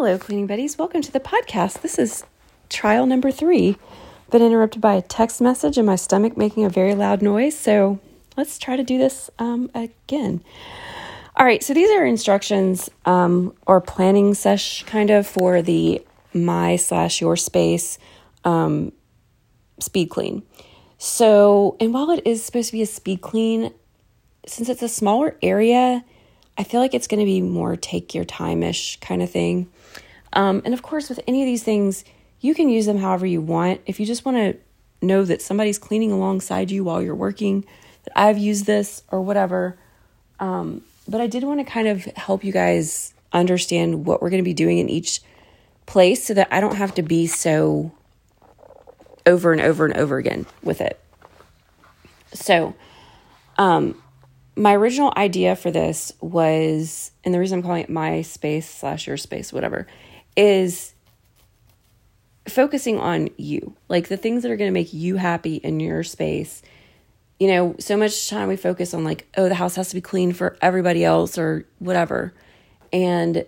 Hello, cleaning buddies. Welcome to the podcast. This is trial number three. Been interrupted by a text message and my stomach making a very loud noise. So let's try to do this um, again. All right, so these are instructions um, or planning sesh kind of for the my slash your space um, speed clean. So, and while it is supposed to be a speed clean, since it's a smaller area, I feel like it's going to be more take your time ish kind of thing. Um, and of course, with any of these things, you can use them however you want. If you just want to know that somebody's cleaning alongside you while you're working, that I've used this or whatever. Um, but I did want to kind of help you guys understand what we're going to be doing in each place so that I don't have to be so over and over and over again with it. So, um, my original idea for this was, and the reason I'm calling it my space slash your space, whatever, is focusing on you, like the things that are going to make you happy in your space. You know, so much time we focus on like, oh, the house has to be clean for everybody else or whatever. And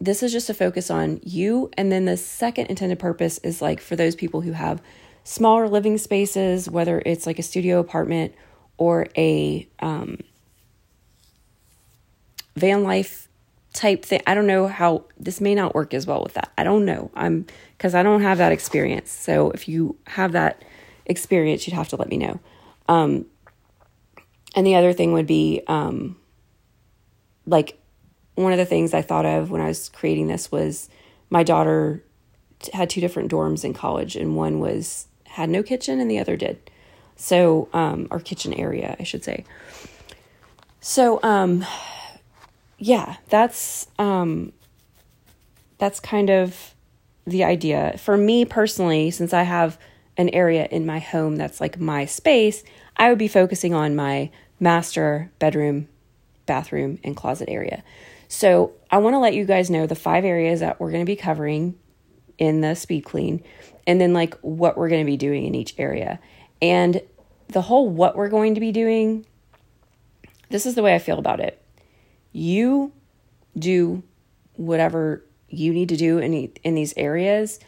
this is just a focus on you. And then the second intended purpose is like for those people who have smaller living spaces, whether it's like a studio apartment or a um, van life type thing. I don't know how this may not work as well with that. I don't know. I'm because I don't have that experience. So if you have that experience, you'd have to let me know. Um, and the other thing would be um, like one of the things I thought of when I was creating this was my daughter had two different dorms in college, and one was had no kitchen, and the other did. So, um, our kitchen area, I should say. So, um, yeah, that's um that's kind of the idea. For me personally, since I have an area in my home that's like my space, I would be focusing on my master bedroom, bathroom, and closet area. So, I want to let you guys know the five areas that we're going to be covering in the speed clean and then like what we're going to be doing in each area. And the whole what we're going to be doing, this is the way I feel about it. You do whatever you need to do in, in these areas.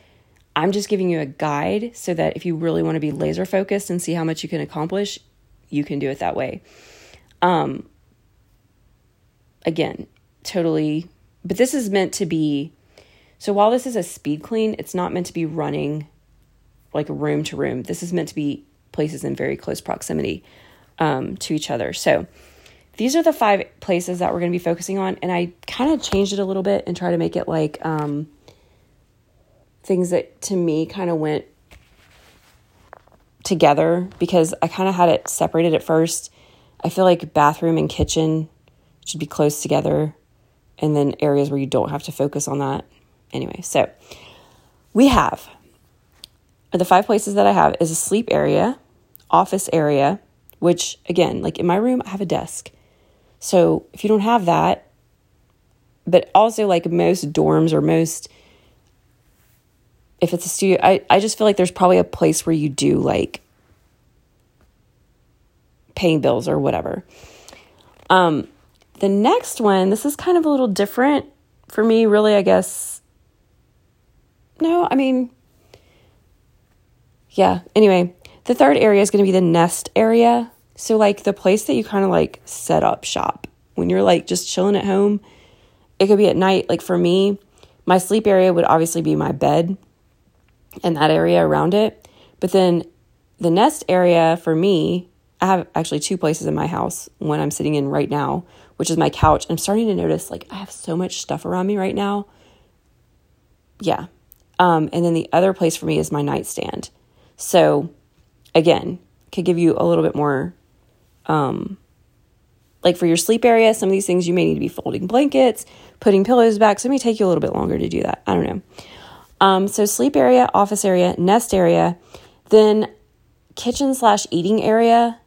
I'm just giving you a guide so that if you really want to be laser focused and see how much you can accomplish, you can do it that way. Um, again, totally, but this is meant to be. So while this is a speed clean, it's not meant to be running like room to room. This is meant to be places in very close proximity um, to each other. So these are the five places that we're going to be focusing on and i kind of changed it a little bit and try to make it like um, things that to me kind of went together because i kind of had it separated at first. I feel like bathroom and kitchen should be close together and then areas where you don't have to focus on that. Anyway so we have the five places that i have is a sleep area office area which again like in my room i have a desk so if you don't have that, but also like most dorms or most, if it's a studio, I, I just feel like there's probably a place where you do like paying bills or whatever. Um, the next one, this is kind of a little different for me, really, I guess. No, I mean, yeah. Anyway, the third area is going to be the nest area. So, like the place that you kind of like set up shop when you're like just chilling at home, it could be at night. Like for me, my sleep area would obviously be my bed and that area around it. But then the nest area for me, I have actually two places in my house. One I'm sitting in right now, which is my couch. I'm starting to notice like I have so much stuff around me right now. Yeah. Um, and then the other place for me is my nightstand. So again, could give you a little bit more um, like for your sleep area, some of these things you may need to be folding blankets, putting pillows back. So it may take you a little bit longer to do that. I don't know. Um, so sleep area, office area, nest area, then kitchen slash eating area.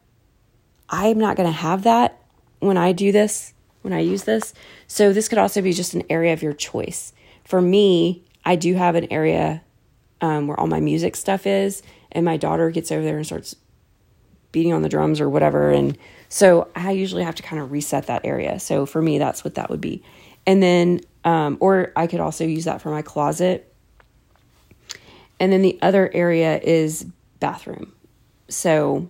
I'm not going to have that when I do this, when I use this. So this could also be just an area of your choice. For me, I do have an area um, where all my music stuff is, and my daughter gets over there and starts beating on the drums or whatever. And so I usually have to kind of reset that area. So for me, that's what that would be. And then Um, or I could also use that for my closet. And then the other area is bathroom. So,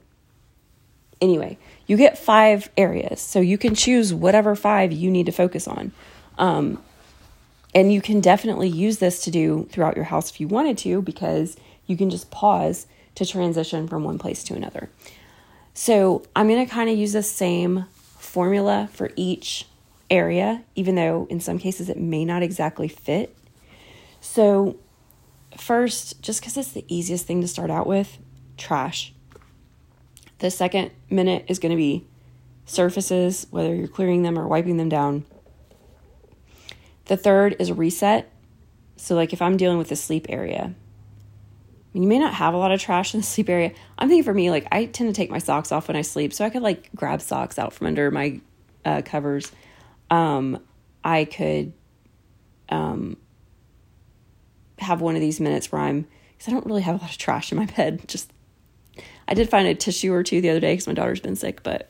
anyway, you get five areas. So you can choose whatever five you need to focus on. Um, and you can definitely use this to do throughout your house if you wanted to, because you can just pause to transition from one place to another. So I'm going to kind of use the same formula for each area, even though in some cases it may not exactly fit. So, first, just because it's the easiest thing to start out with, trash. The second minute is going to be surfaces, whether you're clearing them or wiping them down. The third is reset. So, like if I'm dealing with the sleep area, you may not have a lot of trash in the sleep area. I'm thinking for me, like I tend to take my socks off when I sleep, so I could like grab socks out from under my uh, covers. Um, I could um, have one of these minutes where I'm because I don't really have a lot of trash in my bed. Just I did find a tissue or two the other day because my daughter's been sick, but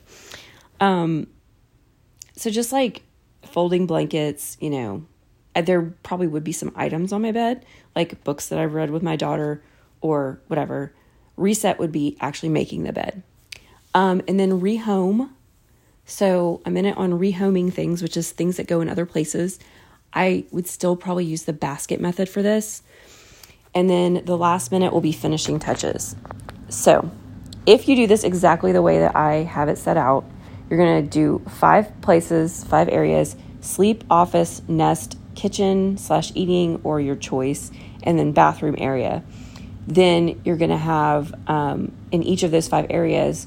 um, so just like folding blankets, you know, there probably would be some items on my bed, like books that I've read with my daughter or whatever. Reset would be actually making the bed. Um, and then rehome. So I'm in it on rehoming things, which is things that go in other places. I would still probably use the basket method for this. And then the last minute will be finishing touches. So if you do this exactly the way that I have it set out, you're going to do five places, five areas sleep, office, nest, kitchen slash eating, or your choice, and then bathroom area then you're going to have um, in each of those five areas,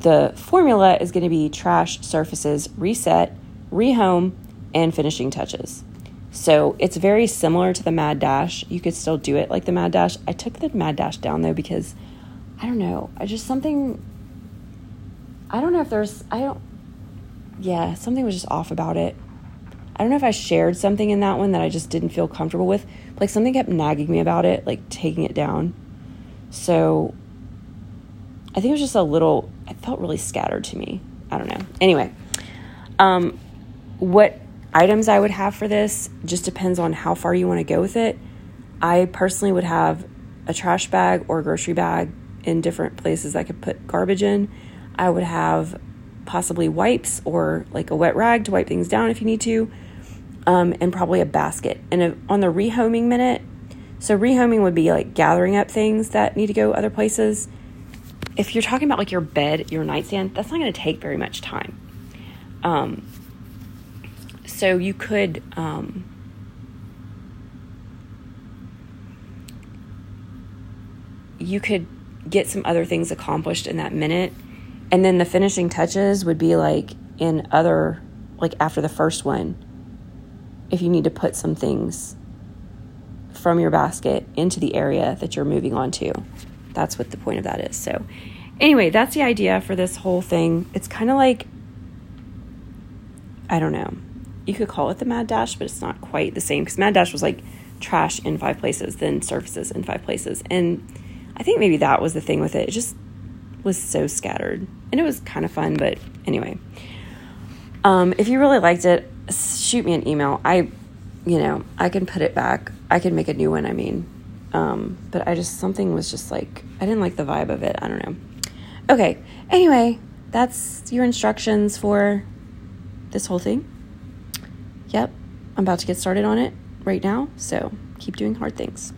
the formula is going to be trash, surfaces, reset, rehome, and finishing touches. So it's very similar to the Mad Dash. You could still do it like the Mad Dash. I took the Mad Dash down though because I don't know. I just something. I don't know if there's. I don't. Yeah, something was just off about it. I don't know if I shared something in that one that I just didn't feel comfortable with. Like something kept nagging me about it, like taking it down. So I think it was just a little, it felt really scattered to me. I don't know. Anyway, um, what items I would have for this just depends on how far you want to go with it. I personally would have a trash bag or a grocery bag in different places I could put garbage in. I would have possibly wipes or like a wet rag to wipe things down if you need to um, and probably a basket. And on the rehoming minute, so rehoming would be like gathering up things that need to go other places. If you're talking about like your bed, your nightstand, that's not going to take very much time. Um, so you could um, you could get some other things accomplished in that minute and then the finishing touches would be like in other like after the first one if you need to put some things from your basket into the area that you're moving on to. That's what the point of that is. So, anyway, that's the idea for this whole thing. It's kind of like, I don't know, you could call it the Mad Dash, but it's not quite the same because Mad Dash was like trash in five places, then surfaces in five places. And I think maybe that was the thing with it. It just was so scattered. And it was kind of fun, but anyway. Um, if you really liked it, shoot me an email. I, you know, I can put it back. I can make a new one. I mean, um, but I just something was just like I didn't like the vibe of it. I don't know. Okay. Anyway, that's your instructions for this whole thing. Yep, I'm about to get started on it right now. So keep doing hard things.